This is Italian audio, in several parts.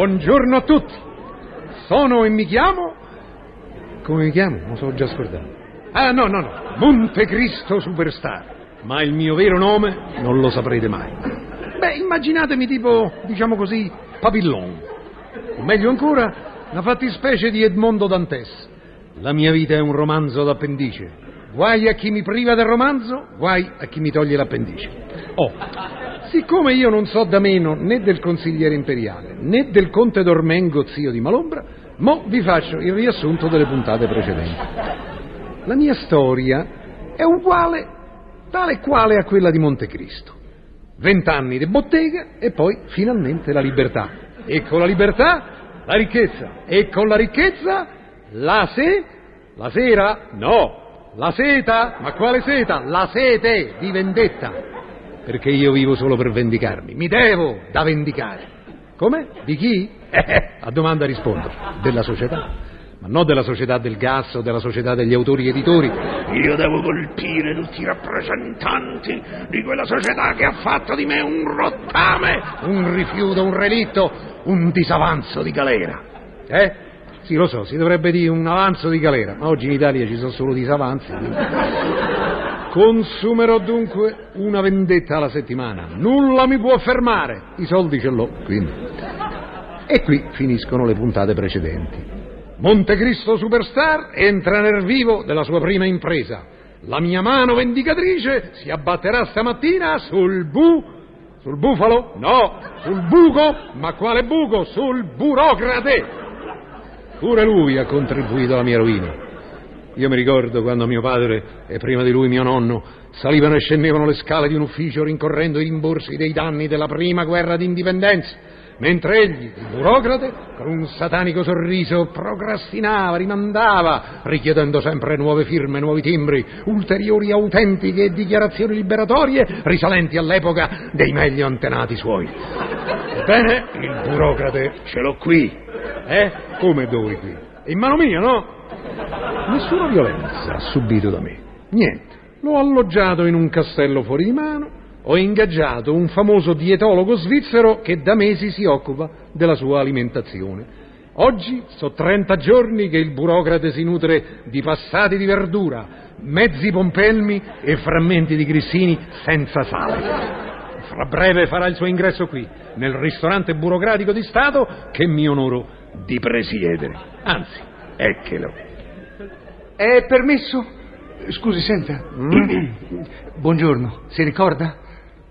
Buongiorno a tutti. Sono e mi chiamo... Come mi chiamo? Non so già scordato. Ah, no, no, no. Montecristo Superstar. Ma il mio vero nome non lo saprete mai. Beh, immaginatemi tipo, diciamo così, Papillon. O meglio ancora, una fattispecie di Edmondo Dantes. La mia vita è un romanzo d'appendice. Guai a chi mi priva del romanzo, guai a chi mi toglie l'appendice. Oh, siccome io non so da meno né del consigliere imperiale né del conte Dormengo, zio di Malombra, mo vi faccio il riassunto delle puntate precedenti. La mia storia è uguale, tale quale a quella di Montecristo. Vent'anni di bottega e poi finalmente la libertà. E con la libertà la ricchezza. E con la ricchezza la se... La sera? No, la seta? Ma quale seta? La sete di vendetta. Perché io vivo solo per vendicarmi. Mi devo da vendicare. Come? Di chi? Eh, a domanda rispondo. Della società. Ma non della società del gas o della società degli autori editori. Io devo colpire tutti i rappresentanti di quella società che ha fatto di me un rottame. Un rifiuto, un relitto, un disavanzo di galera. Eh? Sì, lo so, si dovrebbe dire un avanzo di galera, ma oggi in Italia ci sono solo disavanzi. Consumerò dunque una vendetta alla settimana. Nulla mi può fermare. I soldi ce l'ho, quindi. E qui finiscono le puntate precedenti. Montecristo Superstar entra nel vivo della sua prima impresa. La mia mano vendicatrice si abbatterà stamattina sul bu... Sul bufalo? No, sul buco. Ma quale buco? Sul burocrate. Pure lui ha contribuito alla mia rovina. Io mi ricordo quando mio padre e prima di lui mio nonno salivano e scendevano le scale di un ufficio rincorrendo i rimborsi dei danni della prima guerra d'indipendenza, mentre egli, il burocrate, con un satanico sorriso procrastinava, rimandava, richiedendo sempre nuove firme, nuovi timbri, ulteriori autentiche dichiarazioni liberatorie risalenti all'epoca dei meglio antenati suoi. Ebbene, il burocrate ce l'ho qui. Eh? Come dove qui? In mano mia, no? Nessuna violenza ha subito da me. Niente. L'ho alloggiato in un castello fuori di mano, ho ingaggiato un famoso dietologo svizzero che da mesi si occupa della sua alimentazione. Oggi so 30 giorni che il burocrate si nutre di passati di verdura, mezzi pompelmi e frammenti di grissini senza sale. Fra breve farà il suo ingresso qui, nel ristorante burocratico di Stato che mi onoro di presiedere. Anzi, ecchelo. È permesso? Scusi, senta. Buongiorno, si ricorda?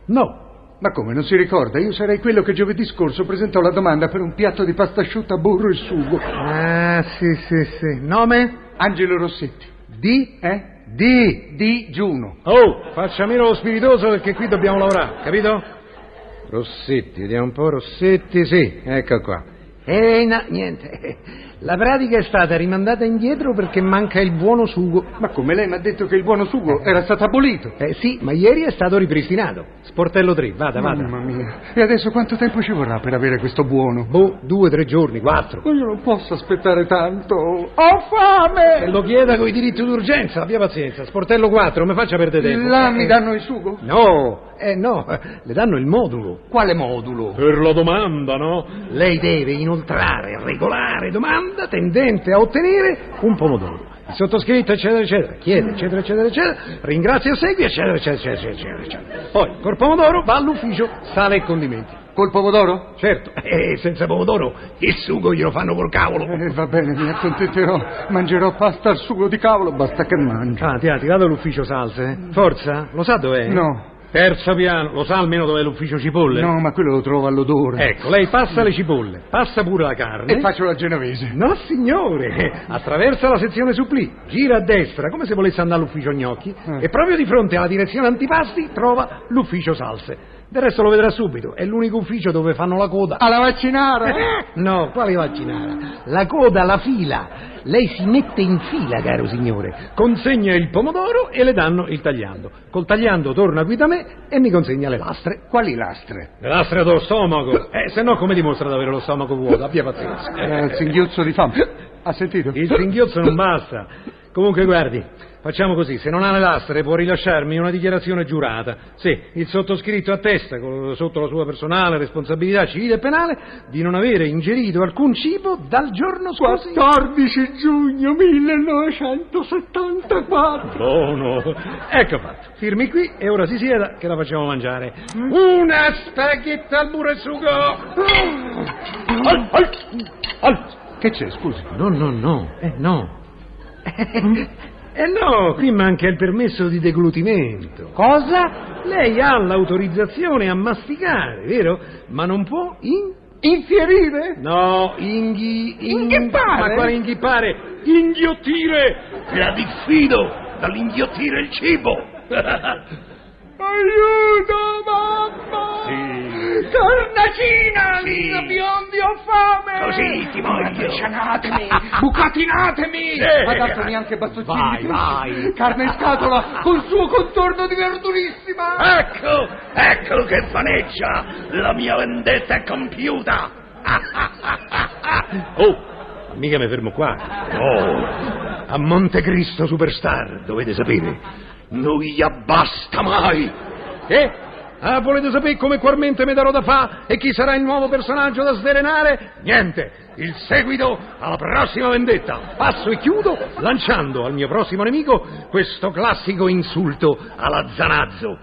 No, Ma come, non si ricorda? Io sarei quello che giovedì scorso presentò la domanda per un piatto di pasta asciutta, burro e sugo. Ah, sì, sì, sì. Nome? Angelo Rossetti. Di? Eh? Di. Di Giuno. Oh, faccia meno lo spiritoso perché qui dobbiamo lavorare, capito? Rossetti, vediamo un po', Rossetti, sì, ecco qua. E no, niente, la pratica è stata rimandata indietro perché manca il buono sugo. Ma come lei mi ha detto che il buono sugo era stato abolito? Eh sì, ma ieri è stato ripristinato. Sportello 3, vada, vada. Mamma mia. E adesso quanto tempo ci vorrà per avere questo buono? Boh, due, tre giorni, quattro. Ma io non posso aspettare tanto. Ho fame! E lo chieda con i diritti d'urgenza, abbia pazienza. Sportello 4, mi faccia perdere tempo. Là Eh, mi danno il sugo? No, eh no, le danno il modulo. Quale modulo? Per la domanda, no? Lei deve inoltrare regolare domanda tendente a ottenere un pomodoro. Il sottoscritto, eccetera, eccetera, chiede, eccetera, eccetera, eccetera, ringrazia e segui, eccetera, eccetera, eccetera, eccetera, eccetera. Poi, col pomodoro, va all'ufficio, sale e condimenti. Col pomodoro? Certo, e senza pomodoro il sugo glielo fanno col cavolo. Eh, va bene, mi accontenterò. Mangerò pasta al sugo di cavolo, basta che mangio. Ah, ti ti vado all'ufficio salse. eh? Forza, lo sa dov'è? No. Terzo piano, lo sa almeno dov'è l'ufficio cipolle? No, ma quello lo trovo all'odore. Ecco, lei passa le cipolle, passa pure la carne. E faccio la genovese. No, signore, attraversa la sezione supplì, gira a destra come se volesse andare all'ufficio gnocchi Eh. e proprio di fronte alla direzione antipasti trova l'ufficio salse. Del resto lo vedrà subito, è l'unico ufficio dove fanno la coda. Alla vaccinara? No, quale vaccinara? La coda, la fila. Lei si mette in fila, caro signore. Consegna il pomodoro e le danno il tagliando. Col tagliando torna qui da me e mi consegna le lastre. Quali lastre? Le lastre dello stomaco. Eh, se no come dimostra di avere lo stomaco vuoto? Abbia pazienza. Eh, il singhiozzo di fame. Ha sentito? Il singhiozzo non basta. Comunque, guardi, facciamo così: se non ha le lastre, può rilasciarmi una dichiarazione giurata. Sì, il sottoscritto attesta, con- sotto la sua personale responsabilità civile e penale, di non avere ingerito alcun cibo dal giorno scorso. 14 giugno 1974. Buono. Ecco fatto. Firmi qui e ora si sieda che la facciamo mangiare. Una spaghetta al burro e sugo. Al, al, al. Che c'è, scusi? No, no, no. Eh, no. Eh no, qui manca il permesso di deglutimento. Cosa? Lei ha l'autorizzazione a masticare, vero? Ma non può in... Infierire? No, inghi... in- Inghippare? Ma quale inghippare? Inghiottire! La diffido dall'inghiottire il cibo. Aiuto. Carnacina! Sì. Io biondi ho fame! Così ti voglio. Ravvicinatemi! Bucatinatemi! Eh. Adatto neanche bastoncini Vai, vai. Carne in scatola col suo contorno di verdurissima! Ecco, ecco che vaneggia. La mia vendetta è compiuta. Oh, mica mi fermo qua. Oh, A Montecristo Superstar, dovete sapere. non gli abbasta mai. Eh? Ah, volete sapere come quarmente mi darò da fa e chi sarà il nuovo personaggio da sdrenare? Niente, il seguito alla prossima vendetta. Passo e chiudo lanciando al mio prossimo nemico questo classico insulto alla Zanazzo.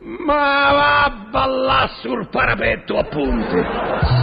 Ma va a ballare sul parapetto, appunto.